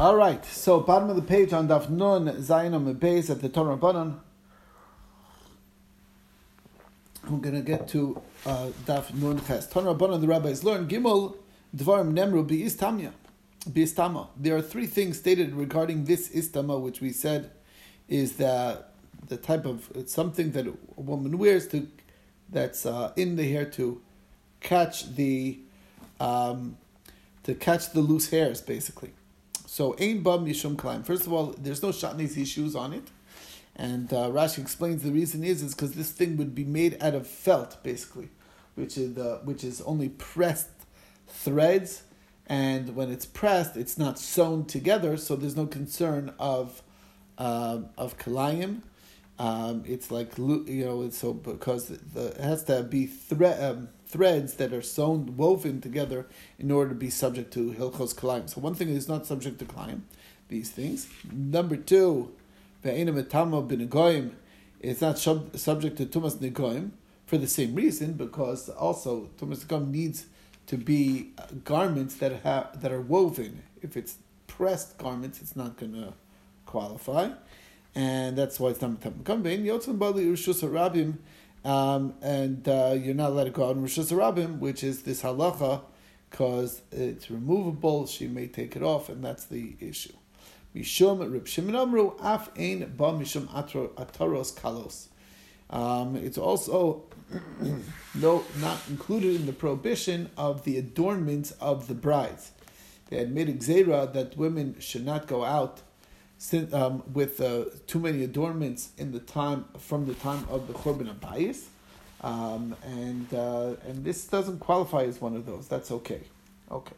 All right, so bottom of the page on Daf Nun Zayin Beis at the Torah Rabbanon. We're going to get to uh, Daf Nun Ches. Torah Rabbanon, the rabbis learn Gimel Dvarim Nemru Beistamya. Beistama. There are three things stated regarding this istama, which we said is the the type of something that a woman wears to that's uh, in the hair to catch the um, to catch the loose hairs, basically. So, Ein Ba Mishum Klaim. First of all, there's no shatnez shoes on it. And uh, Rashi explains the reason is is because this thing would be made out of felt, basically, which is which is only pressed threads, and when it's pressed, it's not sewn together, so there's no concern of uh, of kalayim. Um, it's like you know, so because the, it has to be thread. Um, threads that are sewn, woven together in order to be subject to Hilchos Kalayim. So one thing is not subject to Kalayim, these things. Number two, it's not sub- subject to Tumas Negoyim for the same reason, because also Tumas Negoyim needs to be uh, garments that have that are woven. If it's pressed garments, it's not going to qualify, and that's why it's not Metam Um, and uh, you're not allowed to go out in Rosh Hashanah, which is this halacha, because it's removable. She may take it off, and that's the issue. Mishum Rib Shimon Amru Af Ein Ba Mishum Kalos. Um, it's also no not included in the prohibition of the adornments of the brides. They had made a that women should not go out um, with uh, too many adornments in the time from the time of the Churban Abayis, um, and uh, and this doesn't qualify as one of those. That's okay. Okay.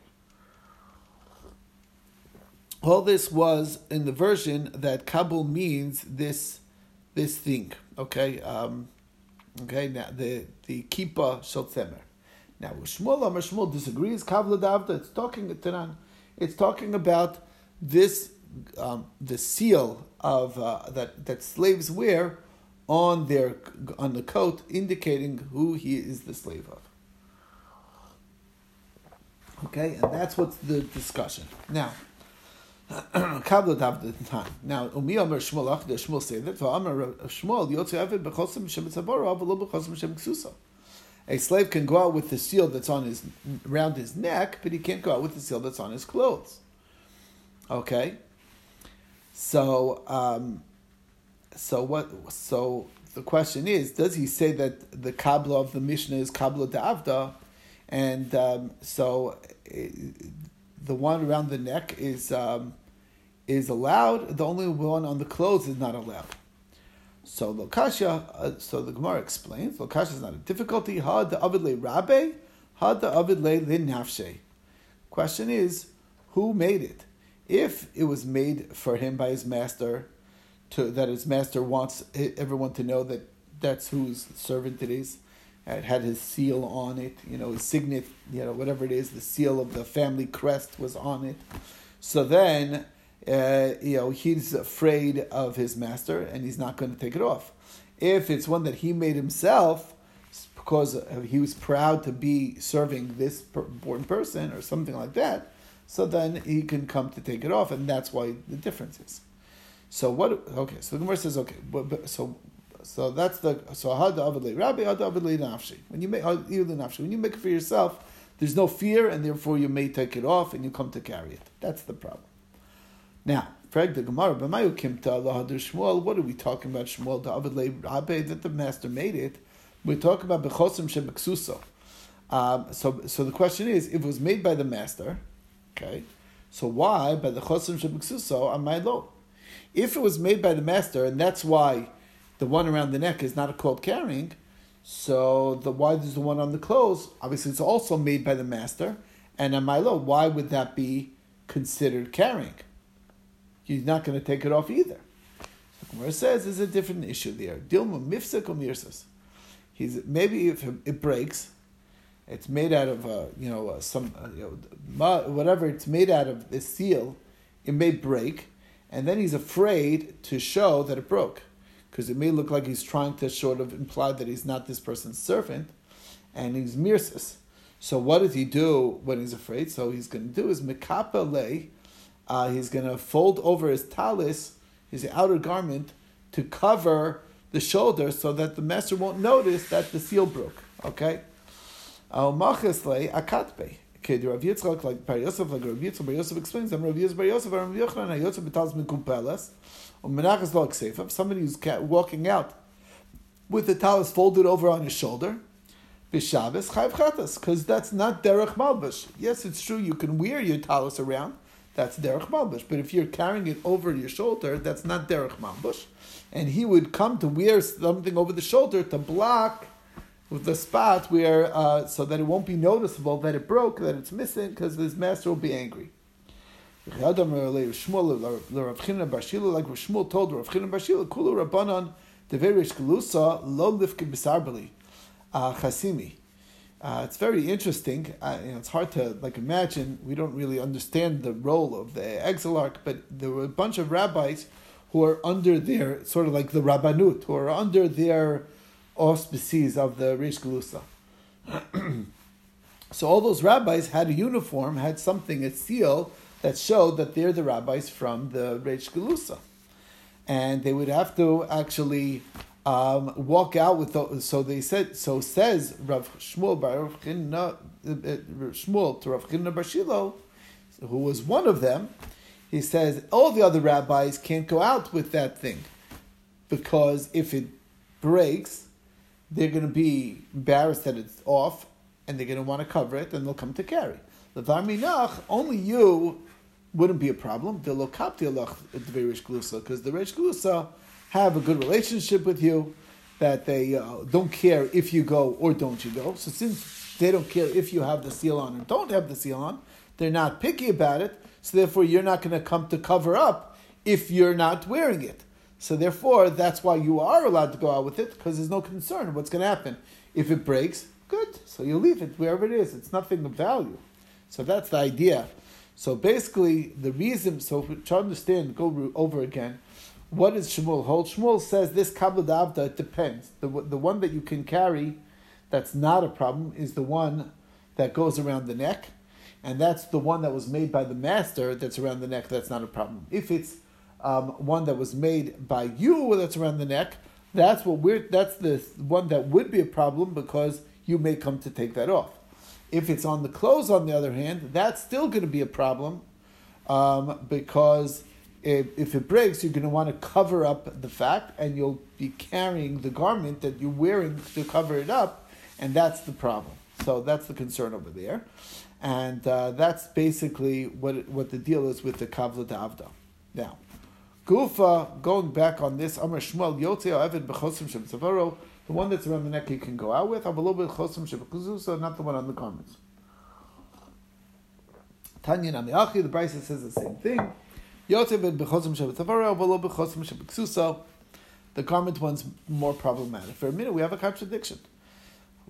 All this was in the version that Kabul means this this thing. Okay. Um, okay. Now the the kippah shel Now Shmuel Amar Shmuel disagrees. Kavla Davda. It's talking It's talking about this um, the seal of uh, that that slaves wear on their on the coat, indicating who he is the slave of. Okay, and that's what's the discussion now. Kabla dav the time. Now, umi amar Shmuel Shmuel say that. Shmuel avid bechosim shem tzabora avalo bechosim shem ksusa. A slave can go out with the seal that's on his around his neck, but he can't go out with the seal that's on his clothes. Okay, so, um, so what? So the question is, does he say that the kabla of the Mishnah is kabla da'avda, and um, so it, eh, the one around the neck is um, is allowed. The only one on the clothes is not allowed. So lokasha. Uh, so the Gemara explains lokasha is not a difficulty. Ha the avid le rabbe, ha the avid le nafshe. Question is, who made it? If it was made for him by his master, to that his master wants everyone to know that that's whose servant it is, it had his seal on it, you know, his signet, you know, whatever it is, the seal of the family crest was on it. So then, uh, you know, he's afraid of his master and he's not going to take it off. If it's one that he made himself, because he was proud to be serving this important person or something like that, so then he can come to take it off, and that's why the difference is. So what? Okay, so the Gemara says, okay, but, but, so so that's the so had avidle rabbi had avidle nafshi. When you make nafshi, when you make it for yourself, there's no fear, and therefore you may take it off, and you come to carry it. That's the problem. Now, Frag the Gemara, b'mayu kimta lahadur Shmuel. What are we talking about? Shmuel the avidle rabbi that the master made it. We're talking about bechosim shebeksuso. Um, so, so the question is, if it was made by the master, Okay, so why by the chosim shebiksuso on my low? If it was made by the master, and that's why the one around the neck is not called carrying, so the why is the one on the clothes? Obviously, it's also made by the master, and on my low, why would that be considered carrying? He's not going to take it off either. So Gemara says there's a different issue there. Dilma mifsek. He's maybe if it breaks, it's made out of uh, you know uh, some uh, you know, whatever it's made out of the seal, it may break, and then he's afraid to show that it broke, because it may look like he's trying to sort of imply that he's not this person's servant, and he's mirsis. So what does he do when he's afraid? So he's going to do is mekapele uh, he's going to fold over his talis, his outer garment, to cover the shoulder so that the master won't notice that the seal broke. Okay? Al-Machisle akatbe. Okay, the Rav Yitzchak, like Bar Yosef, like Rav Yitzchak, Bar Yosef explains, I'm Rav Yitzchak, Bar Yosef, Rav Yochanan, HaYotzeh b'taz mekupeles, or menachas lo aksefa, somebody who's walking out with the talis folded over on his shoulder, b'shabbos, chayv chatas, because that's not derech malbush. Yes, it's true, you can wear your talis around, that's derech malbush, but if you're carrying it over your shoulder, that's not derech malbush. And he would come to wear something over the shoulder to block the spot where, uh, so that it won't be noticeable that it broke, that it's missing, because his master will be angry. Like Shmuel told Rav Chinan Barshila, Kulu Bisarbali uh, Chasimi. Uh, it's very interesting. Uh, you know, it's hard to like imagine. We don't really understand the role of the exilarch, but there were a bunch of rabbis who are under their sort of like the rabbanut, who are under their auspices of the Rish Galusa. so all those rabbis had a uniform, had something, a seal that showed that they're the rabbis from the Rish Galusa. And they would have to actually um, walk out with those. So they said, so says Rav Shmuel, Rav Chinna, uh, Shmuel to Rav Chinna who was one of them, he says, all the other rabbis can't go out with that thing because if it breaks, they're going to be embarrassed that it's off, and they're going to want to cover it, and they'll come to carry. Levar minach, only you wouldn't be a problem. Because the Rish Glusa have a good relationship with you, that they uh, don't care if you go or don't you go. So since they don't care if you have the seal on or don't have the seal on, they're not picky about it. So therefore, you're not going to come to cover up if you're not wearing it. So therefore, that's why you are allowed to go out with it because there's no concern what's going to happen. If it breaks, good. So you leave it wherever it is. It's nothing of value. So that's the idea. So basically, the reason. So to understand, go over again. What is Shmuel hold? Shmuel says this kabbalah davda. It depends. The the one that you can carry, that's not a problem, is the one that goes around the neck, and that's the one that was made by the master. That's around the neck. That's not a problem. If it's um, one that was made by you that's around the neck, that's what we're that's the one that would be a problem because you may come to take that off. If it's on the clothes, on the other hand, that's still going to be a problem um, because if, if it breaks, you're going to want to cover up the fact, and you'll be carrying the garment that you're wearing to cover it up, and that's the problem. So that's the concern over there, and uh, that's basically what what the deal is with the kavla avda. Now. Gufa, going back on this, Amr Shmuel, Yotzei Evid Bechosim Shem Tzavaro, the one that's around the neck you can go out with, have a little bit Chosim Shem so not the one on the garments. Tanya Namiachi, the brisa says the same thing. Yotzei Evid Bechosim Shem Tzavaro, a little bit Chosim Shem The garment one's more problematic. For a minute, we have a contradiction.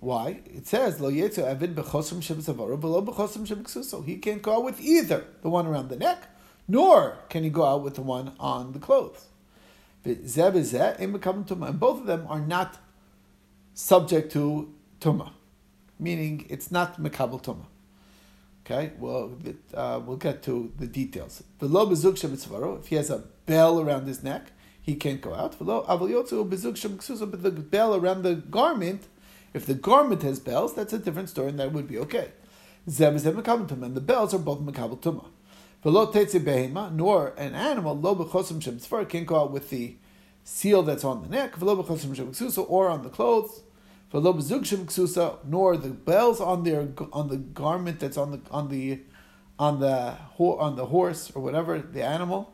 Why? It says lo yetzu avid bechosim shem tzavaro v'lo bechosim shem He can't go out with either the one around the neck nor can he go out with the one on the clothes. And both of them are not subject to tuma, meaning it's not mekabel tuma. Okay, well, uh, we'll get to the details. If he has a bell around his neck, he can't go out. But the bell around the garment, if the garment has bells, that's a different story, and that would be okay. And the bells are both mekabel tuma. Nor an animal, lo b'chosim can't go out with the seal that's on the neck, v'lo b'chosim or on the clothes, v'lo b'zug nor the bells on their on the garment that's on the on the on the on the horse or whatever the animal,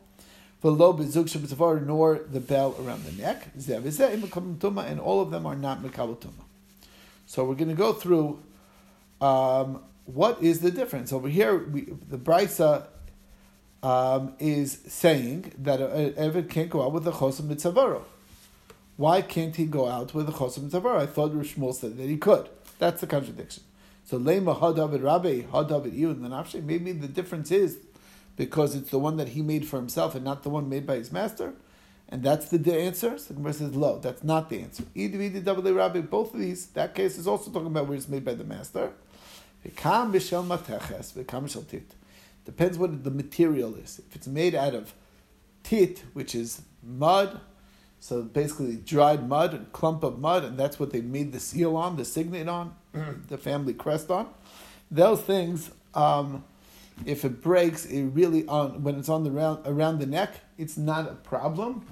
v'lo b'zug nor the bell around the neck. And all of them are not mekabel tuma. So we're going to go through. Um, what is the difference over here? We, the brisa um, is saying that an can't go out with a chosim mitzavaro. Why can't he go out with a chosim mitzavaro? I thought Rishmol said that he could. That's the contradiction. So lema hadavid rabbi hadavid you and the nafshe. Maybe the difference is because it's the one that he made for himself and not the one made by his master. And that's the answer. So the Gemara says, "Lo, that's not the answer." Rabbi, both of these, that case is also talking about where it's made by the master. Depends what the material is. If it's made out of tit, which is mud, so basically dried mud, a clump of mud, and that's what they made the seal on, the signet on, the family crest on. Those things, um, if it breaks, it really on when it's on the round, around the neck, it's not a problem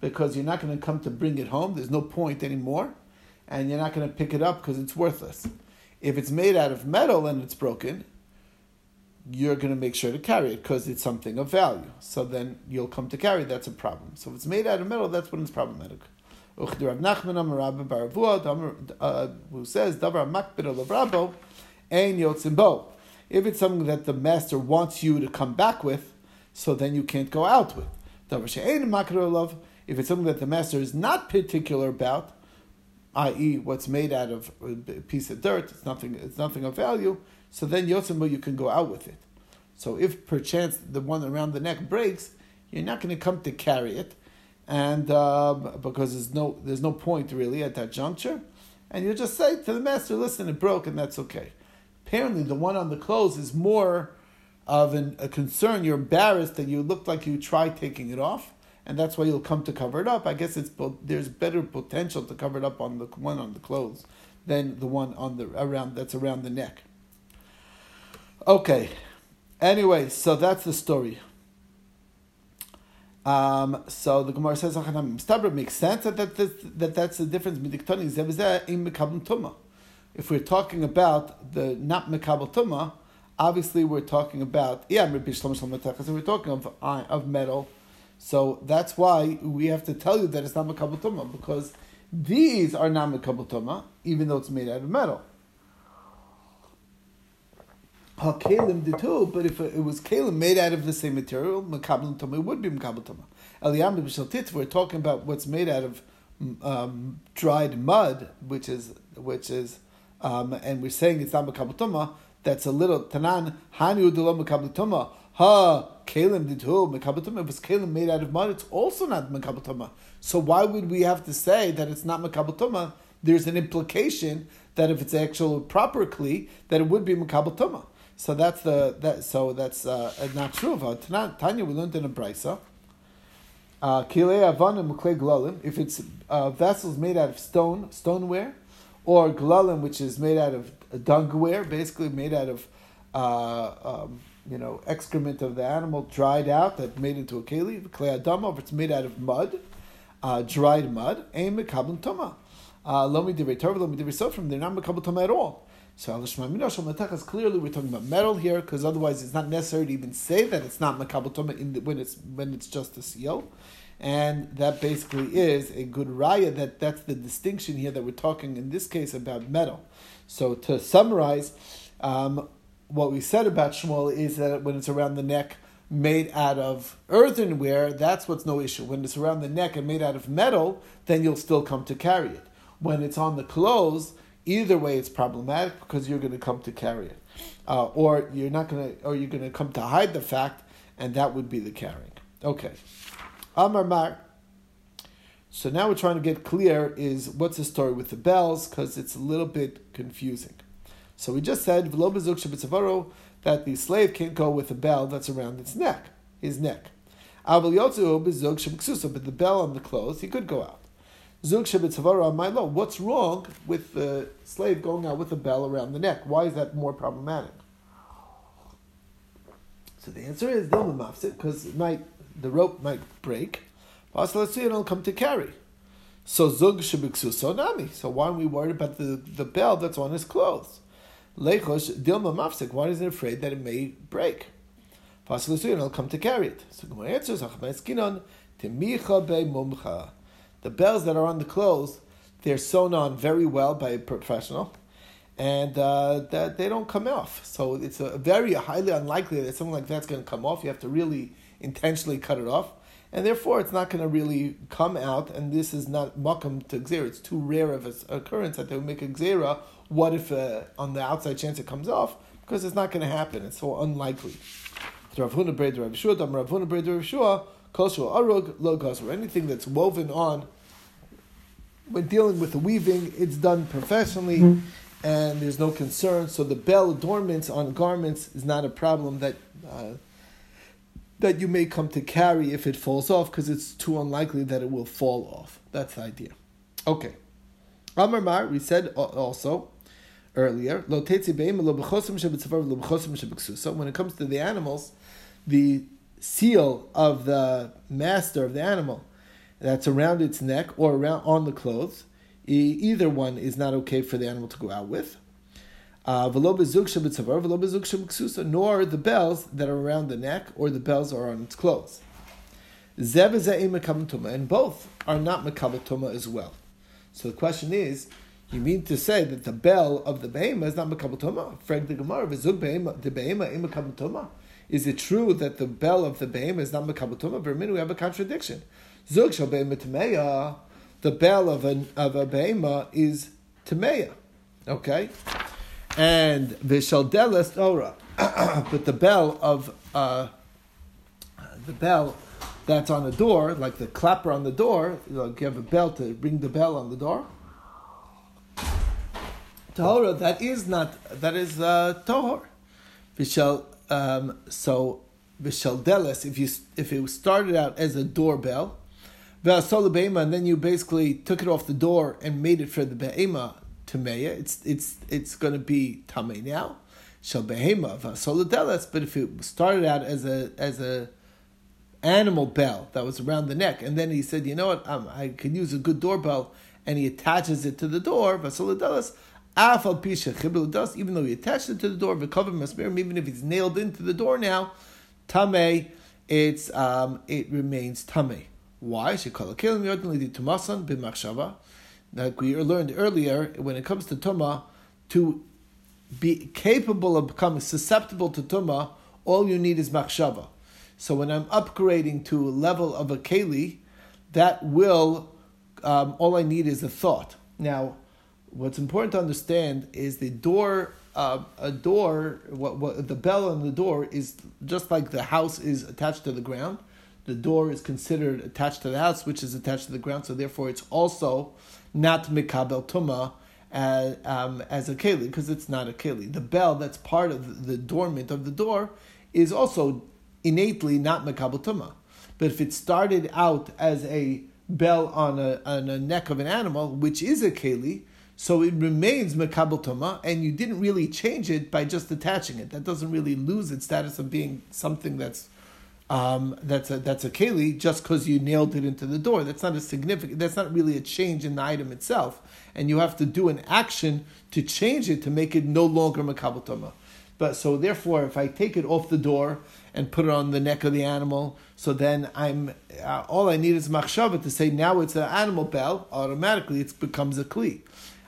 because you're not going to come to bring it home. There's no point anymore, and you're not going to pick it up because it's worthless. If it's made out of metal and it's broken, you're going to make sure to carry it because it's something of value. So then you'll come to carry. That's a problem. So if it's made out of metal, that's when it's problematic. Uh, who says. If it's something that the master wants you to come back with, so then you can't go out with. If it's something that the master is not particular about, i.e., what's made out of a piece of dirt, it's nothing, it's nothing of value, so then Yotzimbo, you can go out with it. So if perchance the one around the neck breaks, you're not going to come to carry it, and uh, because there's no there's no point really at that juncture, and you just say to the master, "Listen, it broke, and that's okay." Apparently, the one on the clothes is more of an, a concern. You're embarrassed that you looked like you tried taking it off, and that's why you'll come to cover it up. I guess it's there's better potential to cover it up on the one on the clothes than the one on the around that's around the neck. Okay. Anyway, so that's the story. Um, so the Gemara says, "Stabra makes sense that, that, that, that that's the difference." If we're talking about the not mekabel tuma, obviously we're talking about yeah, we're talking of of metal. So that's why we have to tell you that it's not mekabel tuma because these are not mekabel tuma, even though it's made out of metal. Kalim did too, but if it was kalim made out of the same material, makabel tuma, it would be makabel tuma. Eliyam b'shaltit, we're talking about what's made out of um, dried mud, which is which is, um, and we're saying it's not makabel tuma. That's a little tanan hani udelo makabel tuma. Ha kalim did too makabel tuma. If it was kalim made out of mud, it's also not makabel tuma. So why would we have to say that it's not makabel tuma? There's an implication that if it's actual proper kli, that it would be makabel tuma. So that's the that. So that's uh, not true. Of Tanya, we learned in a brisa. Uh, if it's uh, vessels made out of stone, stoneware, or glalim, which is made out of dungware, basically made out of uh, um, you know excrement of the animal dried out that made into a keli. Klei adama, if it's made out of mud, uh, dried mud, aim mekabel toma. Uh, lomi divrei Torah, lomi divrei sofrim, they're not mekabel toma at all. So Alishma clearly we're talking about metal here, because otherwise it's not necessary to even say that it's not Makabal Toma when it's when it's just a seal. And that basically is a good raya that that's the distinction here that we're talking in this case about metal. So to summarize, um, what we said about Shmuel is that when it's around the neck, made out of earthenware, that's what's no issue. When it's around the neck and made out of metal, then you'll still come to carry it. When it's on the clothes, Either way, it's problematic because you're going to come to carry it, uh, or you're not going to, or you're going to come to hide the fact, and that would be the carrying. Okay, Amar Mar. So now we're trying to get clear is what's the story with the bells because it's a little bit confusing. So we just said that the slave can't go with a bell that's around its neck, his neck. But the bell on the clothes, he could go out. Zug What's wrong with the slave going out with a bell around the neck? Why is that more problematic? So the answer is Dilma because might the rope might break. Vasalasu it'll come to carry. So Zug so Nami. So why are we worried about the, the bell that's on his clothes? Lechosh Dilma Mafsik, why is he afraid that it may break? Vasalasu it'll come to carry it. So the answer is Achmaiskinon Timicha Be Mumcha. The bells that are on the clothes, they're sewn on very well by a professional, and uh, that they don't come off. So it's a very highly unlikely that something like that's going to come off. You have to really intentionally cut it off, and therefore it's not going to really come out. And this is not makam to xera. It's too rare of an occurrence that they would make a xera. What if uh, on the outside chance it comes off? Because it's not going to happen. It's so unlikely. Rav Huna Rav Rav Shua, arug lo. Anything that's woven on when dealing with the weaving, it's done professionally, mm-hmm. and there's no concern. So the bell adornments on garments is not a problem that uh, that you may come to carry if it falls off, because it's too unlikely that it will fall off. That's the idea. Okay. Amar Mar, we said also earlier, So when it comes to the animals, the seal of the master of the animal that's around its neck or around on the clothes, either one is not okay for the animal to go out with. Uh, nor the bells that are around the neck or the bells are on its clothes. And both are not mekabatuma as well. So the question is, you mean to say that the bell of the behema is not mekabatuma? Frag the Gemara, Is it true that the bell of the behema is not mekabatuma? Vermin, we have a contradiction. Zug the bell of a of a behema is tameya. Okay? and vishaldelas Torah, but the bell of uh, the bell that's on the door, like the clapper on the door, you, have a bell to ring the bell on the door. Torah, that is not that is uh, tohor. Vishal, um, so vishaldelas. If you if it started out as a doorbell, and then you basically took it off the door and made it for the be'ema, tameya, it's it's it's going to be tamei now. Shall behema vasoladelas. But if it started out as a as a animal bell that was around the neck, and then he said, you know what, um, I could use a good doorbell, and he attaches it to the door vasoladelas. Afal pisha dust, even though he attached it to the door, v'kover masmirim, even if it's nailed into the door now, tamei, it's um, it remains tamei. Why? She called a kilim yodin tumasan like we learned earlier, when it comes to tuma, to be capable of becoming susceptible to tuma, all you need is machshava. So when I'm upgrading to a level of a keli, that will um, all I need is a thought. Now, what's important to understand is the door. Uh, a door, what, what the bell on the door is just like the house is attached to the ground. The door is considered attached to the house, which is attached to the ground. So therefore, it's also not mikabel tuma as, um, as a keli because it's not a keli. The bell that's part of the dormant of the door is also innately not mikabel tuma. But if it started out as a bell on a, on a neck of an animal, which is a keli, so it remains mekabel tuma, and you didn't really change it by just attaching it. That doesn't really lose its status of being something that's um, that's a that's a keli just because you nailed it into the door. That's not a significant. That's not really a change in the item itself, and you have to do an action to change it to make it no longer makabel But so therefore, if I take it off the door and put it on the neck of the animal, so then I'm uh, all I need is machshava to say now it's an animal bell. Automatically, it becomes a kli.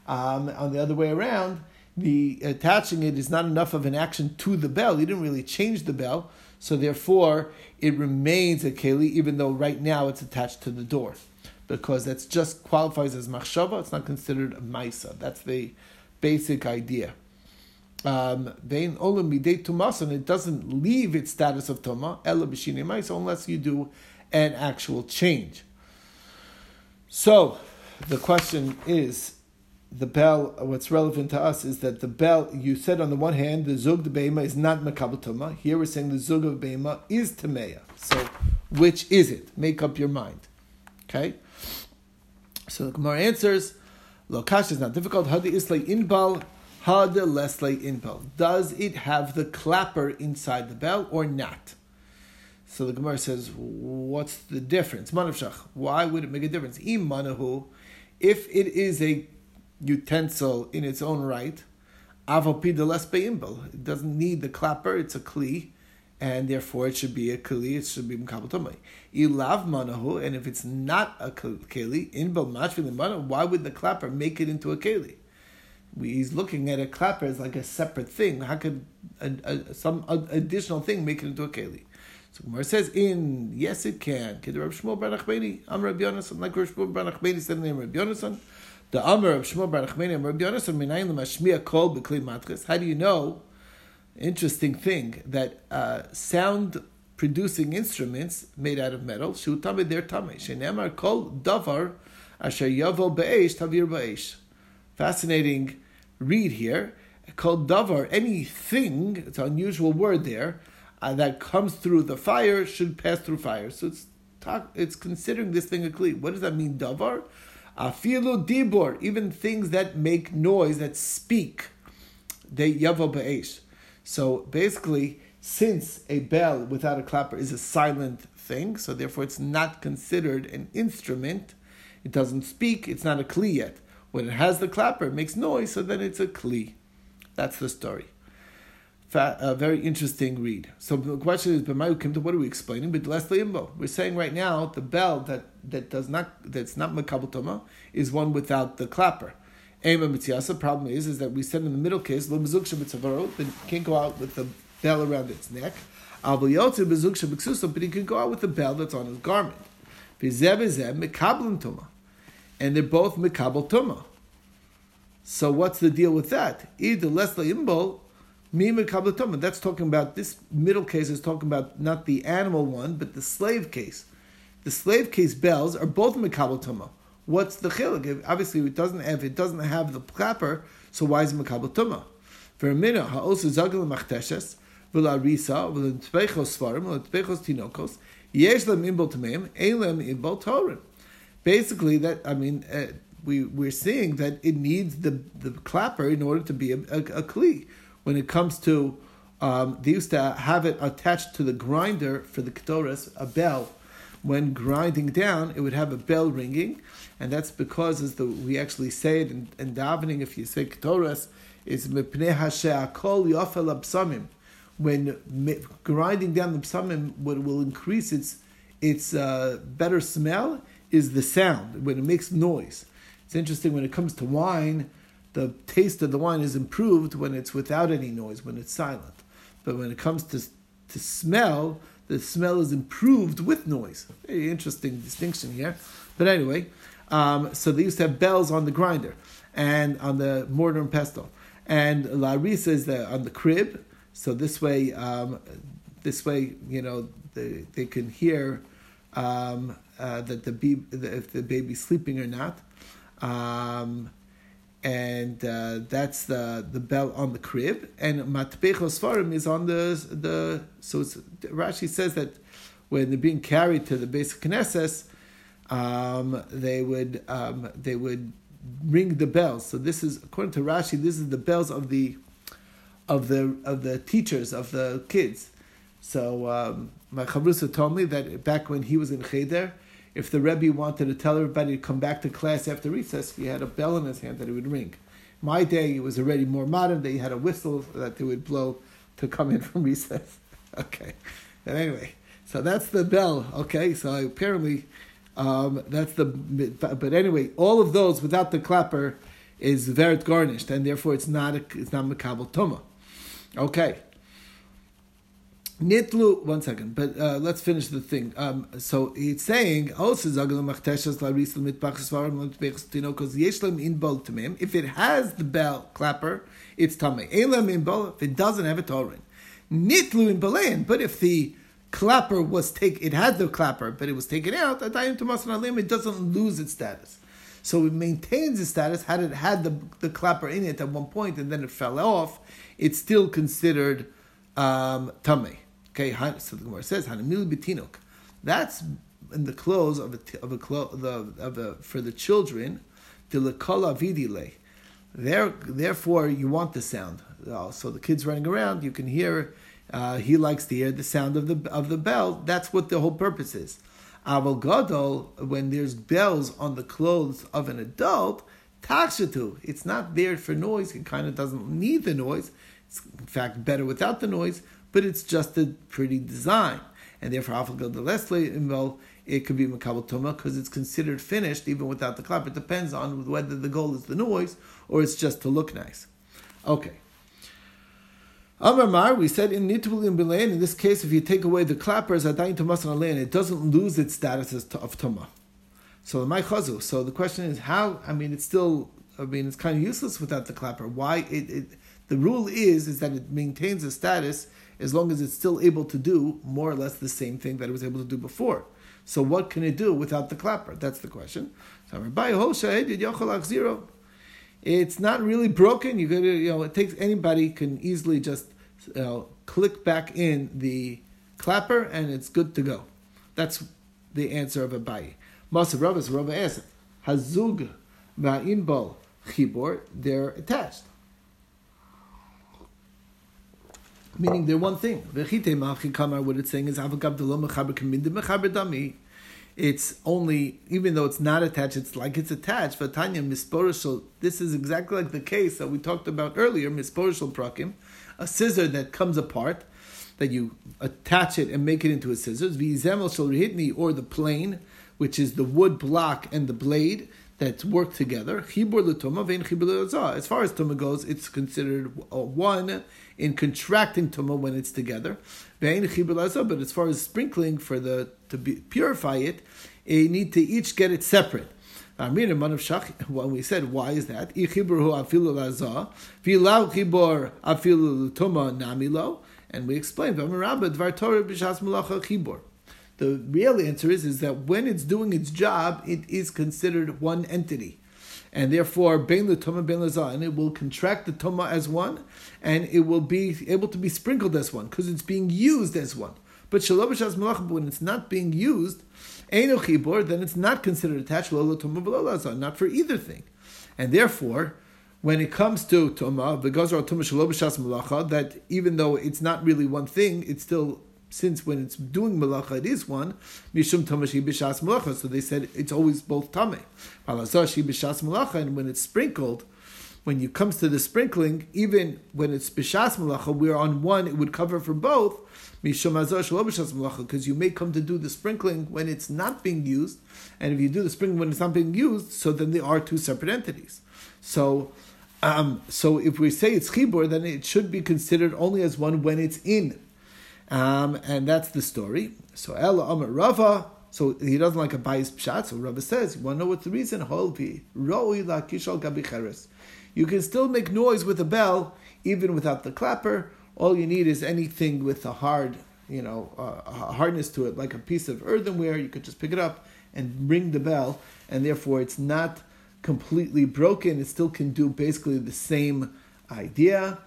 Um, on the other way around, the attaching it is not enough of an action to the bell. You didn't really change the bell, so therefore it remains a keli, even though right now it's attached to the door, because that's just qualifies as machshava. It's not considered a maisa. That's the basic idea. Um, it doesn't leave its status of tuma ela maisa unless you do an actual change. So the question is the bell, what's relevant to us is that the bell, you said on the one hand, the zug de beima is not makabel Here we're saying the zug of beima is tameya. So, which is it? Make up your mind. Okay? So the Gemara answers, Lokash is not difficult. Hadi islay inbal, hada leslay inbal. Does it have the clapper inside the bell or not? So the Gemara says, what's the difference? Manavshach. Why would it make a difference? Im manahu, if it is a utensil in its own right. It doesn't need the clapper, it's a kli, and therefore it should be a kli, it should be mkabatomai. Ilav manahu, and if it's not a keli, inbal mashvil mana, why would the clapper make it into a keli? He's looking at a clapper as like a separate thing. How could a, a, some additional thing make it into a keli? So Gemara says, "In yes, it can." Kid Reb Shmuel Bar Nachmeni, I'm Reb Yonasan, like Reb Shmuel Bar Nachmeni said the name Reb Yonasan. The Amr of Shmuel Bar Nachmani Rabbi Yonasan Minayin Lemashmiya Kol B'Kli Matris. How do you know? Interesting thing that uh, sound producing instruments made out of metal shu tamid their tamid shenemar kol davar asher yavo be'esh tavir be'esh. Fascinating read here called davar, anything, it's an unusual word there, uh, that comes through the fire should pass through fire. So it's talk, it's considering this thing a kli. What does that mean, davar? Afilu dibor, even things that make noise, that speak, they yavo be'esh. So basically, since a bell without a clapper is a silent thing, so therefore it's not considered an instrument, it doesn't speak, it's not a kli yet. When it has the clapper, it makes noise, so then it's a kli. That's the story. A very interesting read. So the question is, but Mayukimta, what are we explaining? But Leslie Imbo, we're saying right now the bell that, that does not that's not makabel is one without the clapper. Ema mitziasa. Problem is, is that we said in the middle case lo mezuk then can't go out with the bell around its neck. But he can go out with the bell that's on his garment. And they're both mikabel tuma. So what's the deal with that? Either lesla imbol, mima kablatoma. That's talking about this middle case is talking about not the animal one, but the slave case. The slave case bells are both mikablatoma. What's the chilik? Obviously, it doesn't have it doesn't have the clapper. So why is it mikablatoma? For ha'osu zagel machteshes v'larisa v'lentpechos svarim v'lentpechos tinokos yesh lem imbol tamim ein lem imbol torin. Basically, that I mean. Uh, we we're seeing that it needs the the clapper in order to be a, a, a kli. When it comes to um, they used to have it attached to the grinder for the ketores, a bell. When grinding down, it would have a bell ringing, and that's because, as the, we actually say it in, in davening, if you say ketores, is mipnei kol yofel absamim. When grinding down the psamim, what will increase its its uh, better smell is the sound when it makes noise. It's interesting when it comes to wine, the taste of the wine is improved when it's without any noise, when it's silent. But when it comes to, to smell, the smell is improved with noise. Very interesting distinction here. But anyway, um, so they used to have bells on the grinder and on the mortar and pestle. And La Risa is the, on the crib. So this way, um, this way, you know, they, they can hear um, uh, that the, be- if the baby's sleeping or not. Um, and uh, that's the the bell on the crib, and matpechos farim is on the the. So Rashi says that when they're being carried to the basic Knesset, um, they would um, they would ring the bells. So this is according to Rashi, this is the bells of the of the of the teachers of the kids. So um, my chavrusa told me that back when he was in Cheder, if the Rebbe wanted to tell everybody to come back to class after recess, he had a bell in his hand that he would ring. My day, it was already more modern. They had a whistle that they would blow to come in from recess. Okay. And anyway, so that's the bell. Okay. So apparently, um, that's the. But anyway, all of those without the clapper is very garnished, and therefore it's not a, it's not makabel tuma. Okay. Nitlu, one second, but uh, let's finish the thing. Um, so it's saying, if it has the bell clapper, it's tamei. Elam in bol. If it doesn't have a torin. Nitlu in balein, but if the clapper was taken, it had the clapper, but it was taken out, it doesn't lose its status. So it maintains its status. Had it had the, the clapper in it at one point and then it fell off, it's still considered um, tamei. Okay, so the Gemara says Hanamil bitinuk. That's in the clothes of a of a the of a for the children. Vidile. There, therefore, you want the sound. Uh, so the kids running around, you can hear. Uh, he likes to hear the sound of the of the bell. That's what the whole purpose is. Aval gadol, when there's bells on the clothes of an adult, takshatu. It's not there for noise. It kind of doesn't need the noise. It's in fact better without the noise but it's just a pretty design. And therefore, Afal the Leslie involved it could be Makabal Tuma because it's considered finished even without the clap. It depends on whether the goal is the noise or it's just to look nice. Okay. Amar Mar, we said in Nitbul in Bilayan, in this case, if you take away the clappers, Adayin Tumas and it doesn't lose its status of Tuma. So my chazu. So the question is how, I mean, it's still, I mean, it's kind of useless without the clapper. Why? It, it, the rule is, is that it maintains a status as long as it's still able to do more or less the same thing that it was able to do before. So what can it do without the clapper? That's the question. So it's not really broken. You got you know, it takes anybody can easily just you know, click back in the clapper and it's good to go. That's the answer of Abaye. Masa Rava, Rava asked, Hazug va'in bol chibor, they're attached. Meaning they're one thing. What it's saying is. It's only, even though it's not attached, it's like it's attached. Vatanya misporishal. This is exactly like the case that we talked about earlier. Misporishal prakim, a scissor that comes apart, that you attach it and make it into a scissors. V'izemel shal or the plane, which is the wood block and the blade that work together. As far as tuma goes, it's considered one in contracting tuma when it's together. But as far as sprinkling for the to be, purify it, you need to each get it separate. When we said why is that? And we explained the real answer is, is that when it's doing its job, it is considered one entity. And therefore, bein l'toma bein and it will contract the toma as one, and it will be able to be sprinkled as one because it's being used as one. But shalom when it's not being used, Eino chibor, then it's not considered attached not for either thing. And therefore, when it comes to tuma, begazar tuma shalom malacha, that even though it's not really one thing, it's still since when it's doing malacha, it is one, mishum tamashi b'shas malacha. So they said it's always both tame. Palazashi b'shas malacha, and when it's sprinkled, when it comes to the sprinkling, even when it's b'shas malacha, we're on one, it would cover for both. Mishum malacha, because you may come to do the sprinkling when it's not being used, and if you do the sprinkling when it's not being used, so then they are two separate entities. So. Um, so if we say it's chibur, then it should be considered only as one when it's in um, and that's the story. So Ella Amar Rava, so he doesn't like Abaye's pshat. So Rava says, you want to know what's the reason? Holvi roi la kishal. You can still make noise with a bell even without the clapper. All you need is anything with a hard, you know, uh, hardness to it, like a piece of earthenware. You could just pick it up and ring the bell, and therefore it's not completely broken. It still can do basically the same idea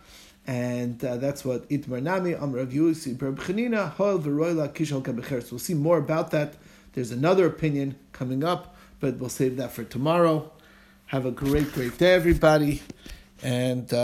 and uh, that's what Itmar Nami Amr Yusi Veroila Kishal. We'll see more about that. There's another opinion coming up, but we'll save that for tomorrow. Have a great, great day, everybody, and. Uh,